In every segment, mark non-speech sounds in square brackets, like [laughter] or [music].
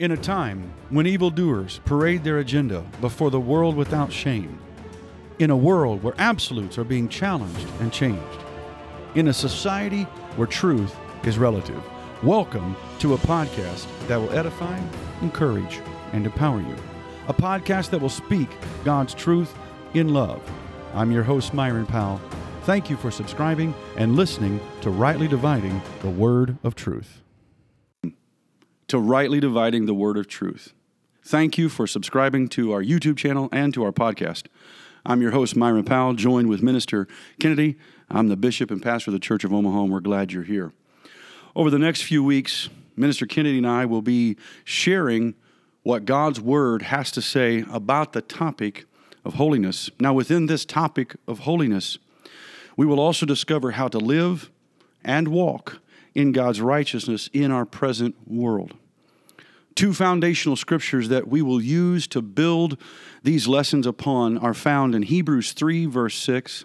In a time when evildoers parade their agenda before the world without shame, in a world where absolutes are being challenged and changed, in a society where truth is relative, welcome to a podcast that will edify, encourage, and empower you. A podcast that will speak God's truth in love. I'm your host, Myron Powell. Thank you for subscribing and listening to Rightly Dividing the Word of Truth to rightly dividing the word of truth. Thank you for subscribing to our YouTube channel and to our podcast. I'm your host, Myron Powell, joined with Minister Kennedy. I'm the bishop and pastor of the Church of Omaha, and we're glad you're here. Over the next few weeks, Minister Kennedy and I will be sharing what God's Word has to say about the topic of holiness. Now, within this topic of holiness, we will also discover how to live and walk in God's righteousness in our present world. Two foundational scriptures that we will use to build these lessons upon are found in Hebrews 3, verse 6,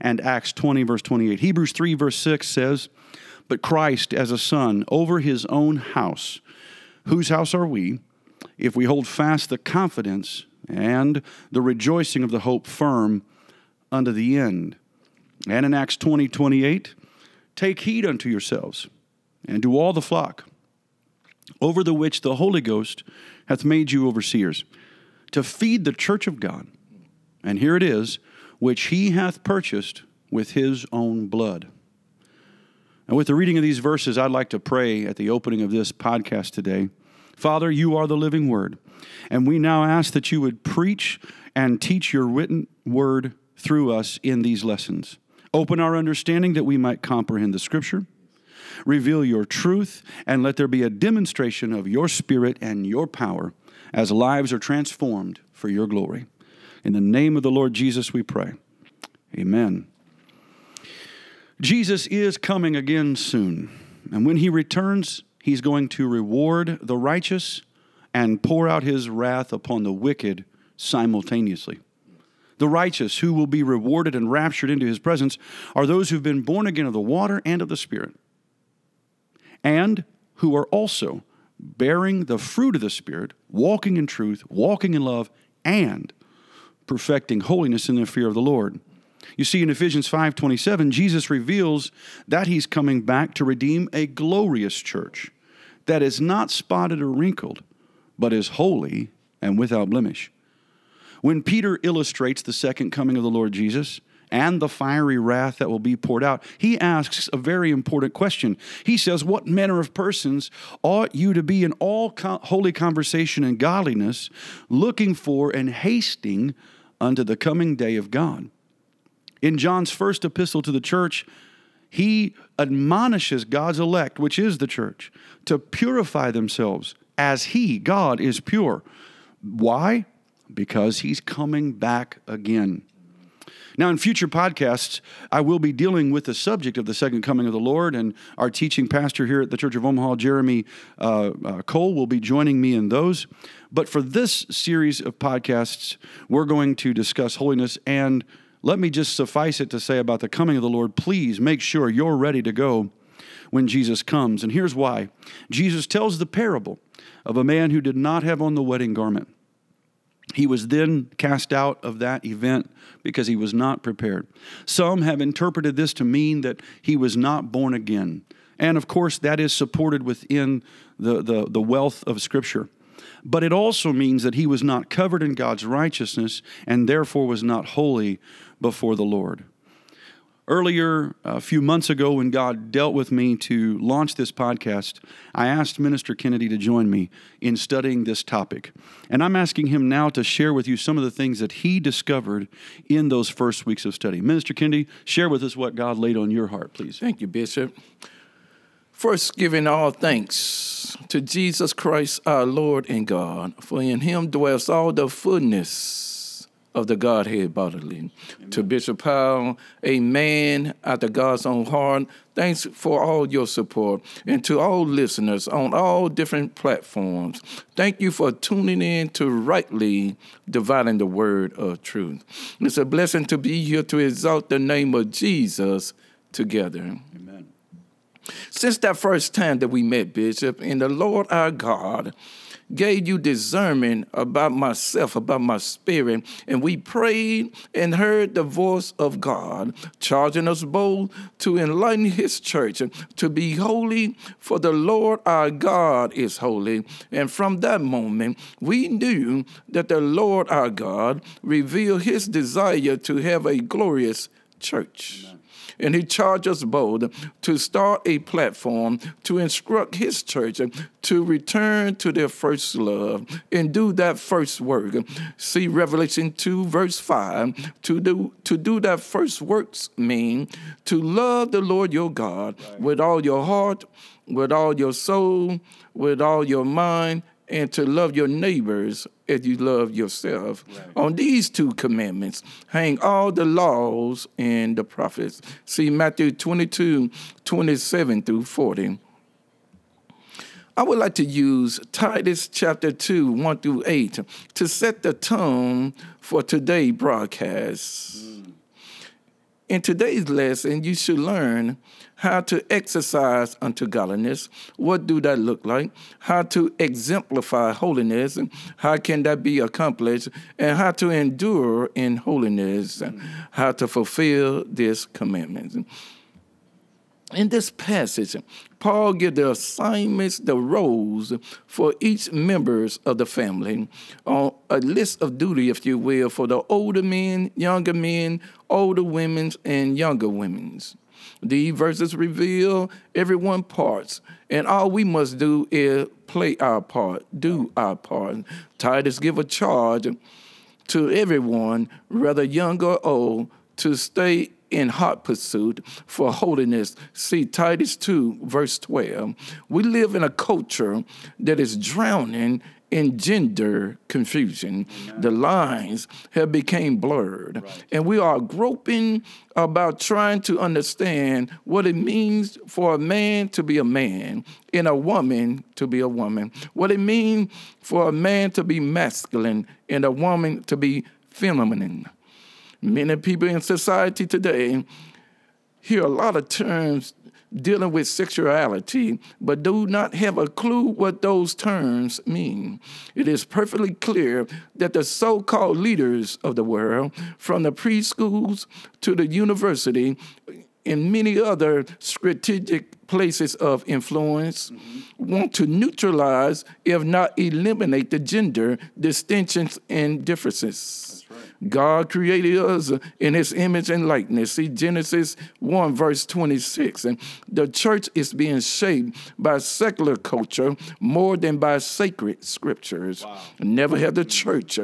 and Acts 20, verse 28. Hebrews 3, verse 6 says, But Christ as a son over his own house, whose house are we, if we hold fast the confidence and the rejoicing of the hope firm unto the end. And in Acts 20, 28, Take heed unto yourselves, and to all the flock, over the which the Holy Ghost hath made you overseers, to feed the church of God. And here it is, which he hath purchased with his own blood. And with the reading of these verses, I'd like to pray at the opening of this podcast today. Father, you are the living word. And we now ask that you would preach and teach your written word through us in these lessons. Open our understanding that we might comprehend the Scripture. Reveal your truth, and let there be a demonstration of your Spirit and your power as lives are transformed for your glory. In the name of the Lord Jesus, we pray. Amen. Jesus is coming again soon, and when he returns, he's going to reward the righteous and pour out his wrath upon the wicked simultaneously. The righteous who will be rewarded and raptured into his presence are those who've been born again of the water and of the Spirit, and who are also bearing the fruit of the Spirit, walking in truth, walking in love, and perfecting holiness in the fear of the Lord. You see in Ephesians 5:27 Jesus reveals that he's coming back to redeem a glorious church that is not spotted or wrinkled but is holy and without blemish. When Peter illustrates the second coming of the Lord Jesus and the fiery wrath that will be poured out, he asks a very important question. He says, What manner of persons ought you to be in all co- holy conversation and godliness, looking for and hasting unto the coming day of God? In John's first epistle to the church, he admonishes God's elect, which is the church, to purify themselves as he, God, is pure. Why? Because he's coming back again. Now, in future podcasts, I will be dealing with the subject of the second coming of the Lord, and our teaching pastor here at the Church of Omaha, Jeremy uh, uh, Cole, will be joining me in those. But for this series of podcasts, we're going to discuss holiness. And let me just suffice it to say about the coming of the Lord please make sure you're ready to go when Jesus comes. And here's why Jesus tells the parable of a man who did not have on the wedding garment. He was then cast out of that event because he was not prepared. Some have interpreted this to mean that he was not born again. And of course, that is supported within the, the, the wealth of Scripture. But it also means that he was not covered in God's righteousness and therefore was not holy before the Lord. Earlier, a few months ago, when God dealt with me to launch this podcast, I asked Minister Kennedy to join me in studying this topic. And I'm asking him now to share with you some of the things that he discovered in those first weeks of study. Minister Kennedy, share with us what God laid on your heart, please. Thank you, Bishop. First, giving all thanks to Jesus Christ, our Lord and God, for in him dwells all the fullness of the Godhead bodily. Amen. To Bishop Powell, a man after God's own heart, thanks for all your support. And to all listeners on all different platforms, thank you for tuning in to rightly dividing the word of truth. It's a blessing to be here to exalt the name of Jesus together. Amen. Since that first time that we met, Bishop, and the Lord our God, gave you discernment about myself, about my spirit, and we prayed and heard the voice of God, charging us both to enlighten his church, to be holy, for the Lord our God is holy. And from that moment, we knew that the Lord our God revealed his desire to have a glorious church. Amen and he charged us both to start a platform to instruct his church to return to their first love and do that first work. See Revelation 2, verse 5. To do to do that first works mean to love the Lord your God right. with all your heart, with all your soul, with all your mind, and to love your neighbors as you love yourself. Right. On these two commandments hang all the laws and the prophets. See Matthew 22, 27 through 40. I would like to use Titus chapter 2, 1 through 8 to set the tone for today's broadcast. Mm. In today's lesson, you should learn how to exercise unto godliness. What do that look like? How to exemplify holiness, how can that be accomplished, and how to endure in holiness, how to fulfill this commandment. In this passage, Paul gives the assignments, the roles for each members of the family on a list of duty, if you will, for the older men, younger men, older women, and younger women's. These verses reveal everyone parts, and all we must do is play our part, do our part. Titus give a charge to everyone, whether young or old, to stay in hot pursuit for holiness. See Titus 2, verse 12. We live in a culture that is drowning in gender confusion. Amen. The lines have become blurred. Right. And we are groping about trying to understand what it means for a man to be a man and a woman to be a woman. What it means for a man to be masculine and a woman to be feminine. Many people in society today hear a lot of terms dealing with sexuality, but do not have a clue what those terms mean. It is perfectly clear that the so called leaders of the world, from the preschools to the university, and many other strategic places of influence mm-hmm. want to neutralize, if not eliminate, the gender distinctions and differences. God created us in his image and likeness. See Genesis 1, verse 26. And the church is being shaped by secular culture more than by sacred scriptures. Wow. Never had the church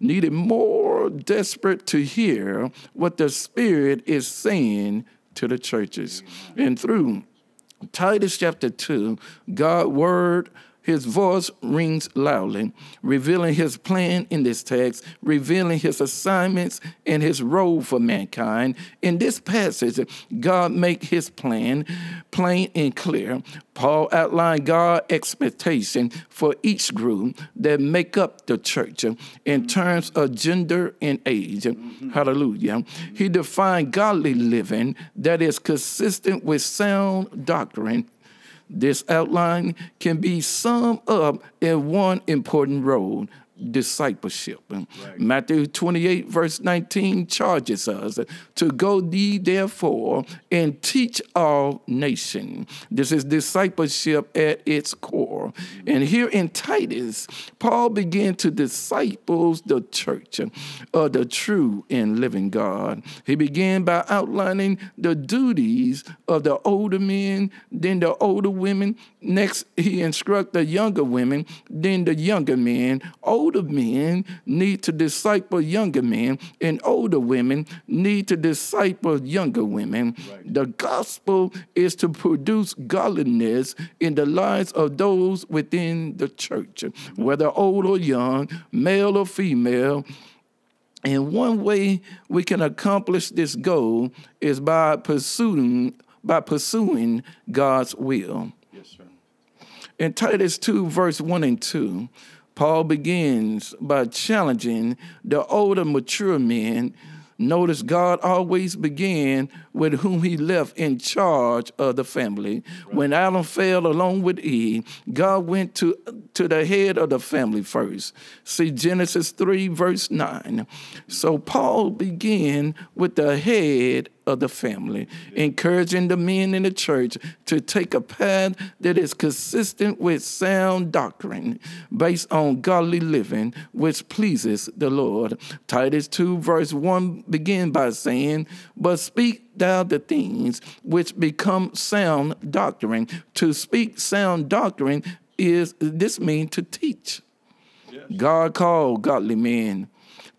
needed more desperate to hear what the Spirit is saying to the churches. And through Titus chapter 2, God's word his voice rings loudly, revealing his plan in this text, revealing his assignments and his role for mankind. In this passage, God make his plan plain and clear. Paul outlined God's expectation for each group that make up the church in terms of gender and age. Mm-hmm. Hallelujah. He defined godly living that is consistent with sound doctrine this outline can be summed up in one important role discipleship. Right. Matthew 28, verse 19, charges us to go ye therefore and teach all nations. This is discipleship at its core. And here in Titus, Paul began to disciple the church of the true and living God. He began by outlining the duties of the older men, then the older women. Next, he instructed the younger women, then the younger men. Older older men need to disciple younger men, and older women need to disciple younger women. Right. The gospel is to produce godliness in the lives of those within the church, whether old or young, male or female. And one way we can accomplish this goal is by pursuing by pursuing God's will. Yes, sir. In Titus 2, verse 1 and 2, Paul begins by challenging the older, mature men Notice God always began with whom he left in charge of the family. Right. When Adam fell along with Eve, God went to, to the head of the family first. See Genesis 3, verse 9. So Paul began with the head of the family, encouraging the men in the church to take a path that is consistent with sound doctrine based on godly living, which pleases the Lord. Titus 2, verse 1 begin by saying, But speak thou the things which become sound doctrine. To speak sound doctrine is this mean to teach. Yes. God called godly men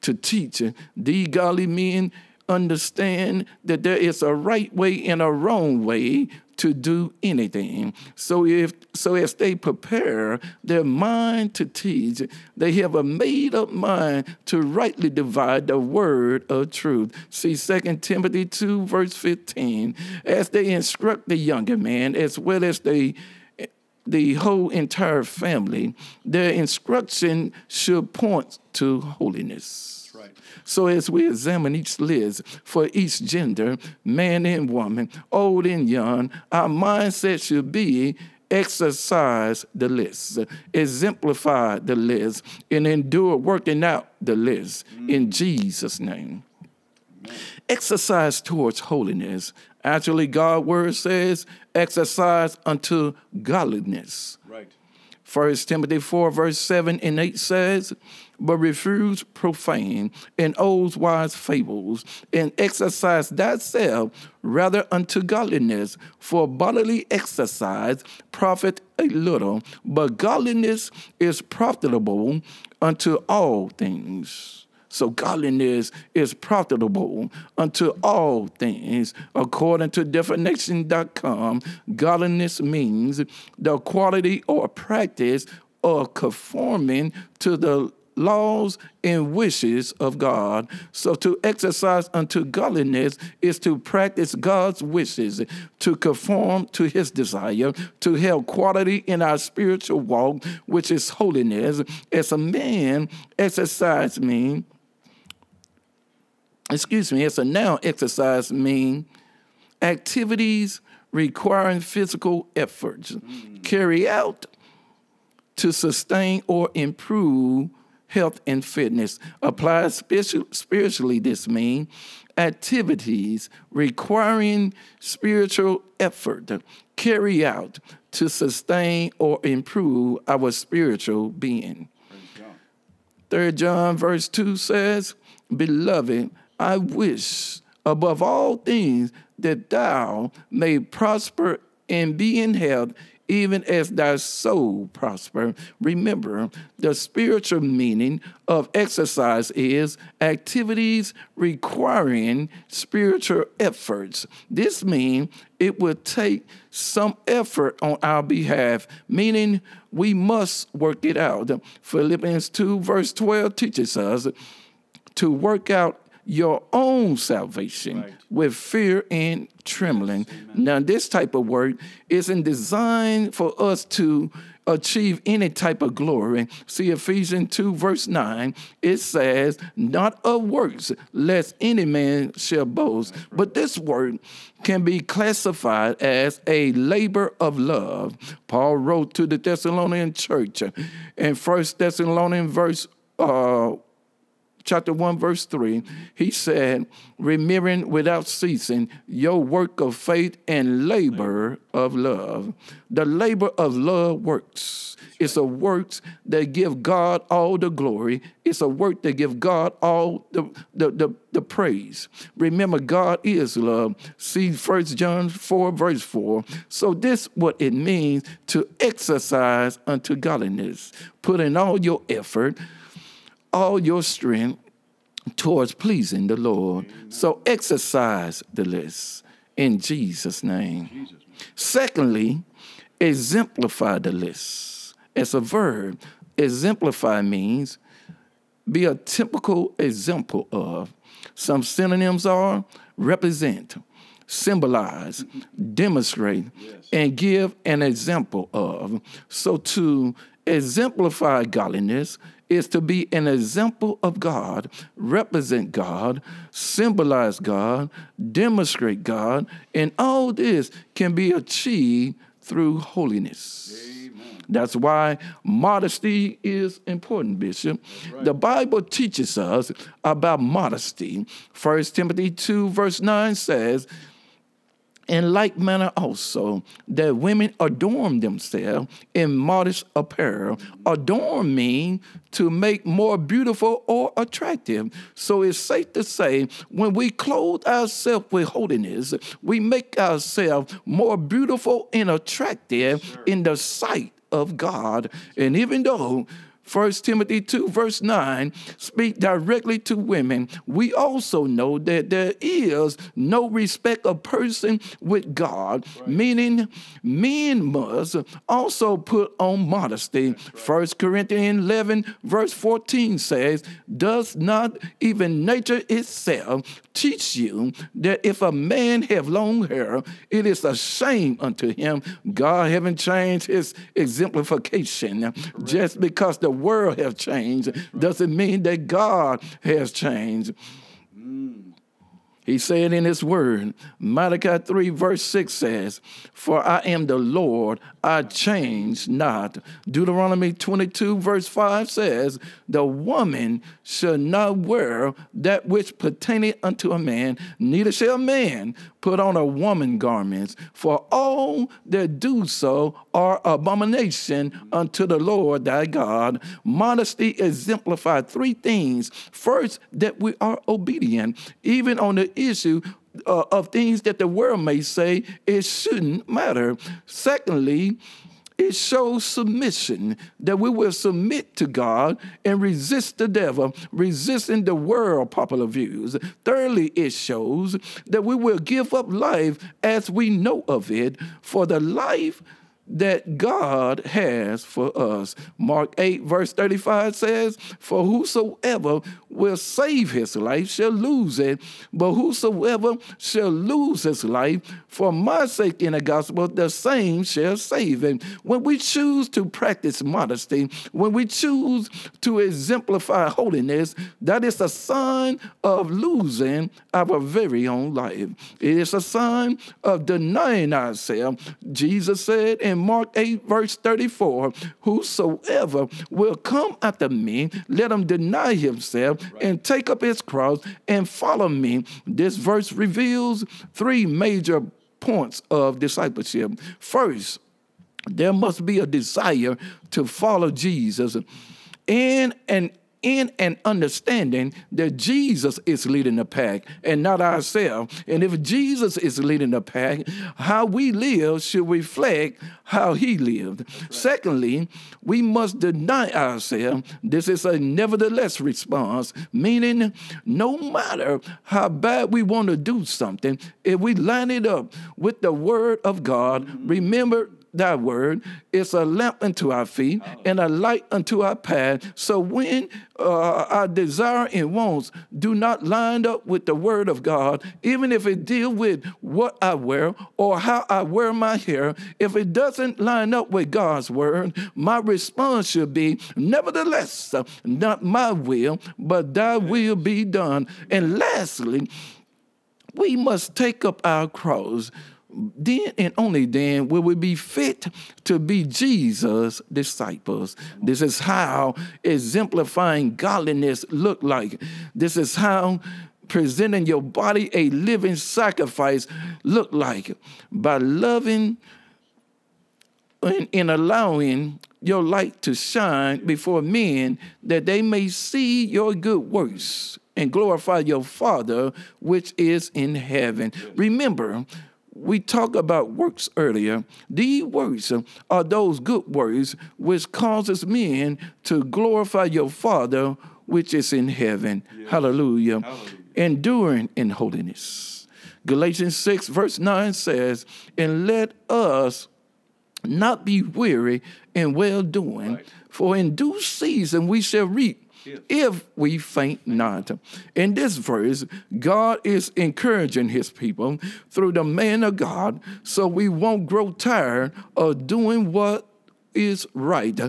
to teach. The godly men understand that there is a right way and a wrong way to do anything. So if so as they prepare their mind to teach, they have a made up mind to rightly divide the word of truth. See 2 Timothy 2, verse 15. As they instruct the younger man, as well as they the whole entire family, their instruction should point to holiness. So as we examine each list for each gender, man and woman, old and young, our mindset should be exercise the list, exemplify the list, and endure working out the list mm. in Jesus' name. Exercise towards holiness. Actually, God's word says, exercise unto godliness. Right. First Timothy 4, verse 7 and 8 says, but refuse profane and old wise fables, and exercise thyself rather unto godliness. For bodily exercise profit a little, but godliness is profitable unto all things. So godliness is profitable unto all things. According to definition.com, godliness means the quality or practice of conforming to the laws and wishes of God. So to exercise unto godliness is to practice God's wishes, to conform to his desire, to have quality in our spiritual walk, which is holiness. As a man exercise mean, excuse me, as a noun exercise mean activities requiring physical efforts, mm. carry out to sustain or improve health and fitness. Apply spiritually, this means activities requiring spiritual effort carry out to sustain or improve our spiritual being. Third John verse 2 says, Beloved, I wish above all things that thou may prosper and be in health even as thy soul prosper. Remember, the spiritual meaning of exercise is activities requiring spiritual efforts. This means it will take some effort on our behalf, meaning we must work it out. Philippians 2, verse 12 teaches us to work out your own salvation right. with fear and trembling. Now, this type of work isn't designed for us to achieve any type of glory. See Ephesians 2, verse 9, it says, Not of works, lest any man shall boast. But this work can be classified as a labor of love. Paul wrote to the Thessalonian church in First Thessalonians verse uh, chapter 1, verse 3, he said, Remembering without ceasing your work of faith and labor of love. The labor of love works. It's a works that give God all the glory. It's a work that give God all the, the, the, the praise. Remember, God is love. See First John 4, verse 4. So this what it means to exercise unto godliness. Put in all your effort, all your strength towards pleasing the Lord. Amen. So exercise the list in Jesus' name. Jesus. Secondly, exemplify the list. As a verb, exemplify means be a typical example of. Some synonyms are represent, symbolize, demonstrate, yes. and give an example of. So to exemplify godliness is to be an example of God, represent God, symbolize God, demonstrate God, and all this can be achieved through holiness. That's why modesty is important, Bishop. Right. The Bible teaches us about modesty. 1 Timothy 2, verse 9 says, in like manner also that women adorn themselves in modest apparel. Adorn means to make more beautiful or attractive. So it's safe to say when we clothe ourselves with holiness, we make ourselves more beautiful and attractive sure. in the sight of God. And even though 1 Timothy 2, verse 9, speak directly to women. We also know that there is no respect of person with God, right. meaning men must also put on modesty. Right. 1 Corinthians 11, verse 14 says, Does not even nature itself teach you that if a man have long hair, it is a shame unto him. God haven't changed his exemplification. Correct. Just because the world has changed doesn't mean that God has changed. He said in his word, Malachi 3, verse 6 says, For I am the Lord, I change not. Deuteronomy 22, verse 5 says, The woman shall not wear that which pertaineth unto a man, neither shall a man put on a woman garments, for all that do so are abomination unto the Lord thy God. Modesty exemplifies three things. First, that we are obedient, even on the issue uh, of things that the world may say it shouldn't matter. Secondly, it shows submission that we will submit to God and resist the devil, resisting the world popular views. Thirdly, it shows that we will give up life as we know of it for the life that God has for us. Mark 8, verse 35 says, For whosoever will save his life shall lose it, but whosoever shall lose his life for my sake in the gospel, the same shall save it. When we choose to practice modesty, when we choose to exemplify holiness, that is a sign of losing our very own life. It is a sign of denying ourselves. Jesus said in Mark 8, verse 34, Whosoever will come after me, let him deny himself. And take up his cross and follow me. This verse reveals three major points of discipleship. First, there must be a desire to follow Jesus and an in an understanding that Jesus is leading the pack and not ourselves. And if Jesus is leading the pack, how we live should reflect how he lived. Right. Secondly, we must deny ourselves. This is a nevertheless response, meaning no matter how bad we want to do something, if we line it up with the word of God, remember thy word is a lamp unto our feet and a light unto our path. So when uh, our desire and wants do not line up with the word of God, even if it deal with what I wear or how I wear my hair, if it doesn't line up with God's word, my response should be, nevertheless, not my will, but thy will be done. And lastly, we must take up our cross then and only then will we be fit to be Jesus' disciples. This is how exemplifying godliness look like. This is how presenting your body a living sacrifice look like by loving and, and allowing your light to shine before men that they may see your good works and glorify your Father which is in heaven. Remember, we talked about works earlier. These works are those good works which causes men to glorify your Father which is in heaven. Hallelujah. Hallelujah. Enduring in holiness. Galatians 6, verse 9 says, And let us not be weary in well doing, right. for in due season we shall reap if we faint not. In this verse, God is encouraging his people through the man of God so we won't grow tired of doing what is right.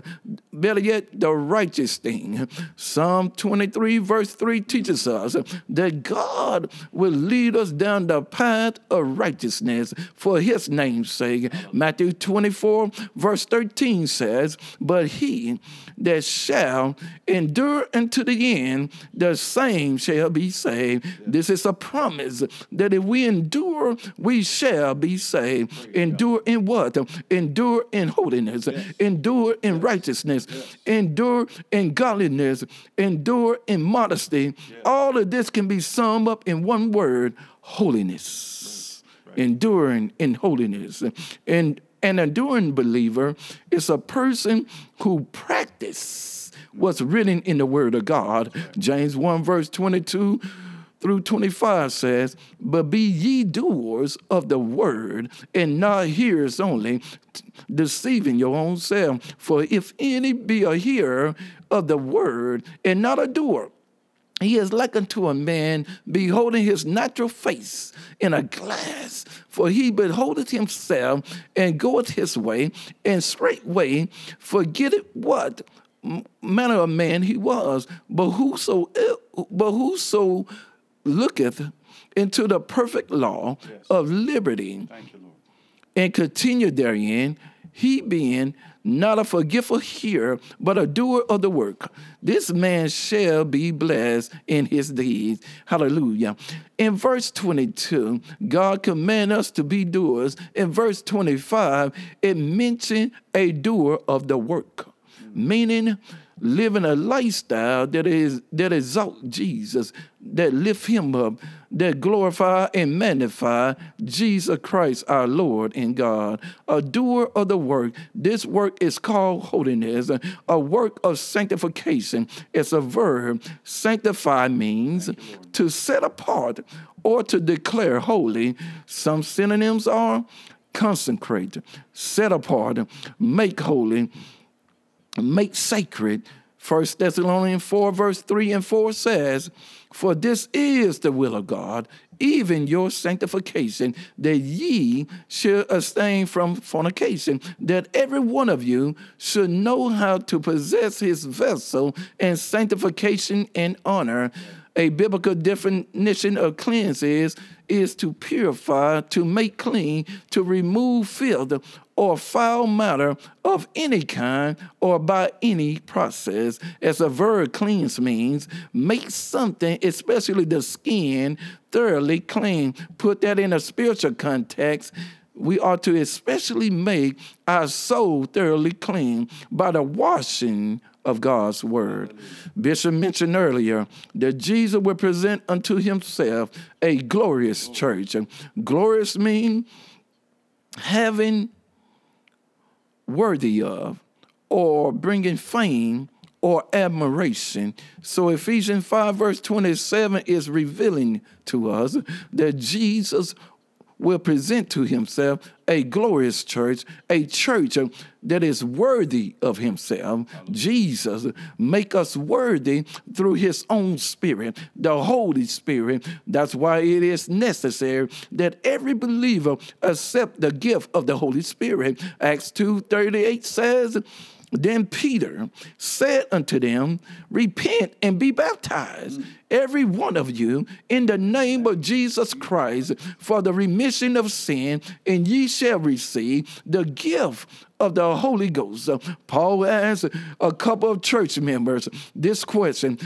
Better yet, the righteous thing. Psalm 23, verse 3 teaches us that God will lead us down the path of righteousness for his name's sake. Matthew 24, verse 13 says, But he that shall endure unto the end, the same shall be saved. This is a promise that if we endure, we shall be saved. Endure in what? Endure in holiness, endure in righteousness, endure in godliness, endure in modesty. All of this can be summed up in one word holiness. Enduring in holiness. And an enduring believer is a person who practice what's written in the word of God. James 1 verse 22 through 25 says, But be ye doers of the word, and not hearers only, deceiving your own self. For if any be a hearer of the word, and not a doer, he is like unto a man beholding his natural face in a glass, for he beholdeth himself and goeth his way, and straightway forgetteth what manner of man he was. But whoso, but whoso looketh into the perfect law yes. of liberty you, and continue therein, he being not a forgetful hearer, but a doer of the work. This man shall be blessed in his deeds. Hallelujah. In verse 22, God command us to be doers. In verse 25, it mentioned a doer of the work, mm. meaning living a lifestyle that is that exalt Jesus, that lift him up, that glorify and magnify Jesus Christ our Lord and God. A doer of the work. This work is called holiness, a work of sanctification. It's a verb. Sanctify means to set apart or to declare holy. Some synonyms are consecrate, set apart, make holy make sacred. First Thessalonians 4, verse 3 and 4 says, For this is the will of God, even your sanctification, that ye should abstain from fornication, that every one of you should know how to possess his vessel in sanctification and honor. A biblical definition of cleanse is, is to purify, to make clean, to remove filth or foul matter of any kind or by any process. As a verb cleanse means, make something, especially the skin, thoroughly clean. Put that in a spiritual context we ought to especially make our soul thoroughly clean by the washing of God's word. Bishop mentioned earlier that Jesus will present unto himself a glorious church. And Glorious mean having worthy of or bringing fame or admiration. So Ephesians 5, verse 27 is revealing to us that Jesus will present to himself a glorious church, a church that is worthy of himself. Jesus make us worthy through his own spirit, the Holy Spirit. That's why it is necessary that every believer accept the gift of the Holy Spirit. Acts 2:38 says, then Peter said unto them, Repent and be baptized, every one of you, in the name of Jesus Christ, for the remission of sin, and ye shall receive the gift of the Holy Ghost. Paul asked a couple of church members this question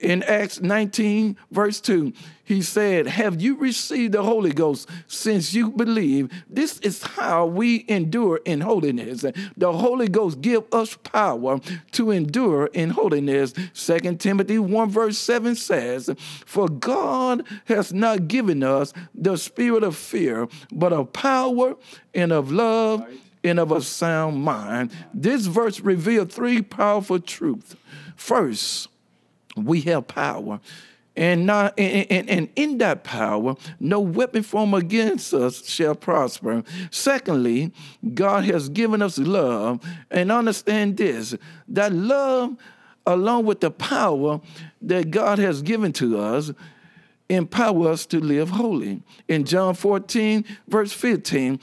in Acts 19, verse 2, he said, Have you received the Holy Ghost since you believe? This is how we endure in holiness. The Holy Ghost give us power to endure in holiness. 2 Timothy 1, verse 7 says, For God has not given us the spirit of fear, but of power and of love and of a sound mind. This verse reveals three powerful truths. First, we have power. And, not, and, and, and, in that power, no weapon formed against us shall prosper. Secondly, God has given us love. And understand this that love, along with the power that God has given to us, empower us to live holy. In John 14, verse 15,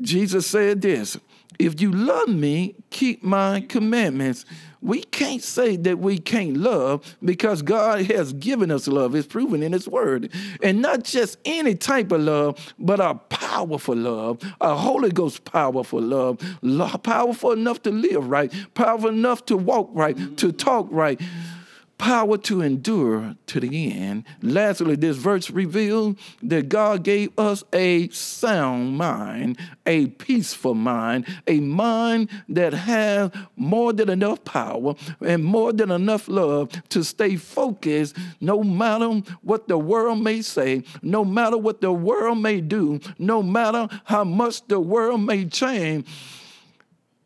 Jesus said this If you love me, keep my commandments. We can't say that we can't love because God has given us love. It's proven in His Word. And not just any type of love, but a powerful love, a Holy Ghost powerful love, powerful enough to live right, powerful enough to walk right, to talk right power to endure to the end. Lastly, this verse reveals that God gave us a sound mind, a peaceful mind, a mind that has more than enough power and more than enough love to stay focused no matter what the world may say, no matter what the world may do, no matter how much the world may change.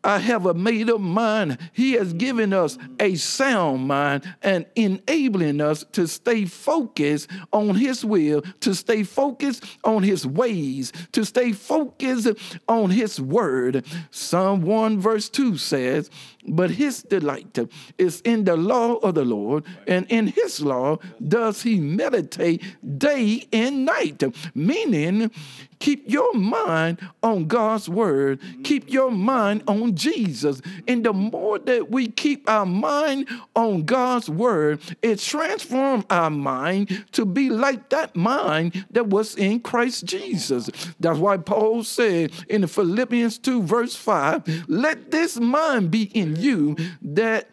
I have a made up mind. He has given us a sound mind and enabling us to stay focused on His will, to stay focused on His ways, to stay focused on His word. Psalm 1 verse 2 says, but his delight is in the law of the Lord, and in his law does he meditate day and night. Meaning, keep your mind on God's word, keep your mind on Jesus. And the more that we keep our mind on God's word, it transforms our mind to be like that mind that was in Christ Jesus. That's why Paul said in Philippians 2, verse 5, let this mind be in you that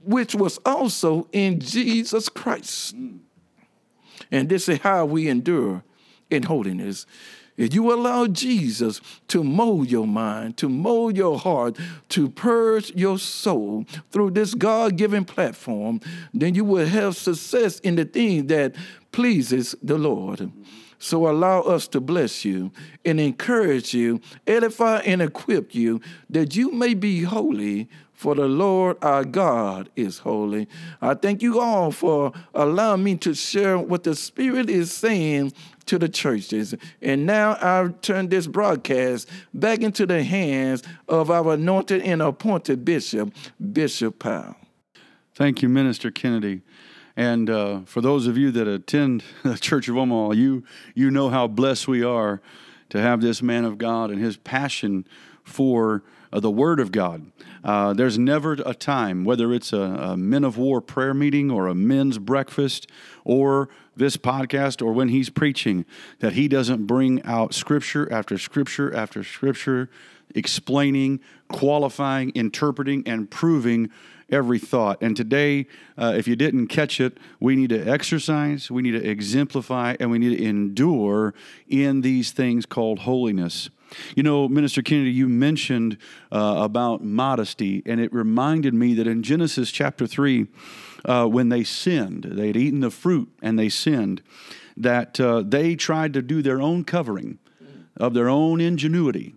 which was also in Jesus Christ. And this is how we endure in holiness. If you allow Jesus to mold your mind, to mold your heart, to purge your soul through this God given platform, then you will have success in the thing that pleases the Lord. So allow us to bless you and encourage you, edify and equip you that you may be holy for the Lord our God is holy. I thank you all for allowing me to share what the Spirit is saying to the churches. And now I turn this broadcast back into the hands of our anointed and appointed bishop, Bishop Powell. Thank you, Minister Kennedy. And uh, for those of you that attend [laughs] the Church of Omaha, you you know how blessed we are to have this man of God and his passion for uh, the Word of God. Uh, there's never a time, whether it's a, a, men of war prayer meeting or a men's breakfast or this podcast or when he's preaching, that he doesn't bring out scripture after scripture after scripture, explaining, qualifying, interpreting, and proving every thought. And today, uh, if you didn't catch it, we need to exercise, we need to exemplify, and we need to endure in these things called holiness. You know, Minister Kennedy, you mentioned uh, about modesty, and it reminded me that in Genesis chapter 3, uh, when they sinned, they had eaten the fruit and they sinned, that uh, they tried to do their own covering of their own ingenuity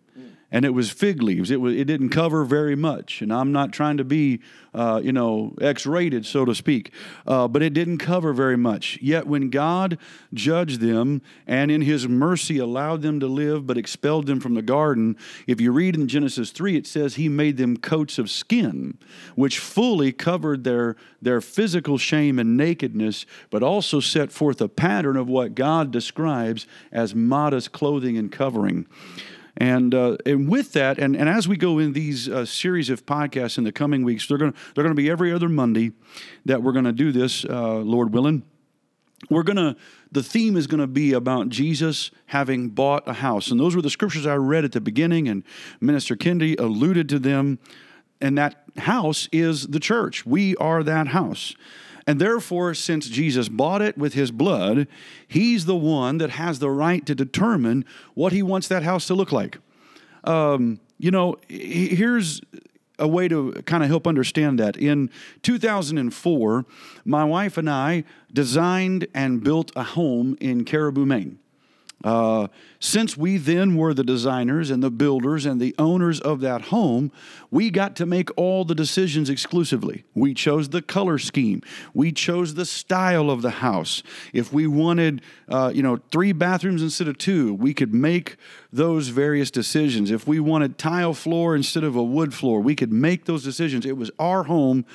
and it was fig leaves. It was it didn't cover very much, and I'm not trying to be, uh, you know, X-rated so to speak, uh, but it didn't cover very much. Yet when God judged them and in His mercy allowed them to live, but expelled them from the garden, if you read in Genesis three, it says He made them coats of skin, which fully covered their their physical shame and nakedness, but also set forth a pattern of what God describes as modest clothing and covering. And, uh, and with that, and, and as we go in these uh, series of podcasts in the coming weeks, they're going to they're going to be every other Monday that we're going to do this, uh, Lord willing. We're going to, the theme is going to be about Jesus having bought a house. And those were the scriptures I read at the beginning, and Minister Kennedy alluded to them. And that house is the church. We are that house. And therefore, since Jesus bought it with his blood, he's the one that has the right to determine what he wants that house to look like. Um, you know, here's a way to kind of help understand that. In 2004, my wife and I designed and built a home in Caribou, Maine. Uh, since we then were the designers and the builders and the owners of that home, we got to make all the decisions exclusively. We chose the color scheme. We chose the style of the house. If we wanted, uh, you know, three bathrooms instead of two, we could make those various decisions. If we wanted tile floor instead of a wood floor, we could make those decisions. It was our home.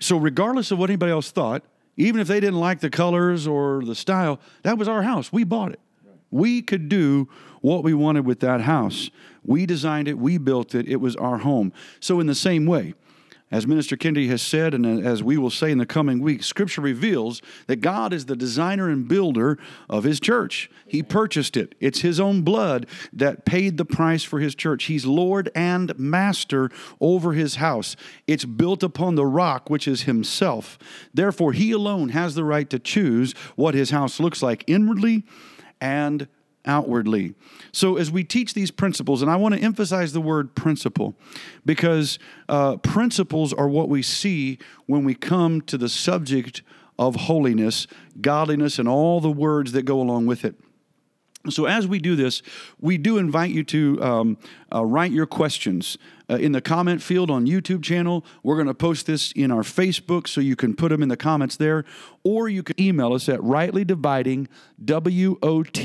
So, regardless of what anybody else thought, even if they didn't like the colors or the style, that was our house. We bought it. We could do what we wanted with that house. We designed it, we built it, it was our home. So, in the same way, as Minister Kennedy has said, and as we will say in the coming weeks, Scripture reveals that God is the designer and builder of His church. He purchased it, it's His own blood that paid the price for His church. He's Lord and Master over His house. It's built upon the rock, which is Himself. Therefore, He alone has the right to choose what His house looks like inwardly and outwardly. So, as we teach these principles, and I want to emphasize the word principle because uh, principles are what we see when we come to the subject of holiness, godliness, and all the words that go along with it. So, as we do this, we do invite you to um, uh, write your questions uh, in the comment field on YouTube channel. We're going to post this in our Facebook so you can put them in the comments there, or you can email us at rightly dividing WOT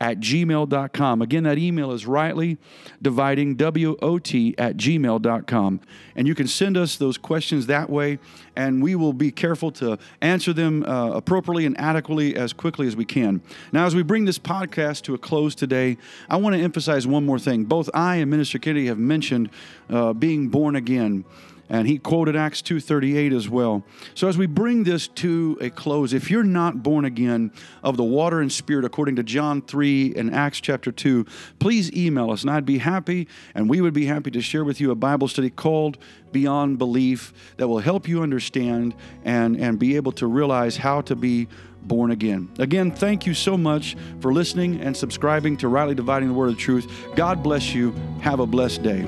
at gmail.com. Again, that email is rightly dividing WOT at gmail.com. And you can send us those questions that way, and we will be careful to answer them uh, appropriately and adequately as quickly as we can. Now, as we bring this podcast to a close today, I want to emphasize one more thing. Both I and Minister Kennedy have mentioned uh, being born again and he quoted Acts 2:38 as well. So as we bring this to a close, if you're not born again of the water and spirit according to John 3 and Acts chapter 2, please email us and I'd be happy and we would be happy to share with you a Bible study called Beyond Belief that will help you understand and and be able to realize how to be born again. Again, thank you so much for listening and subscribing to Rightly Dividing the Word of Truth. God bless you. Have a blessed day.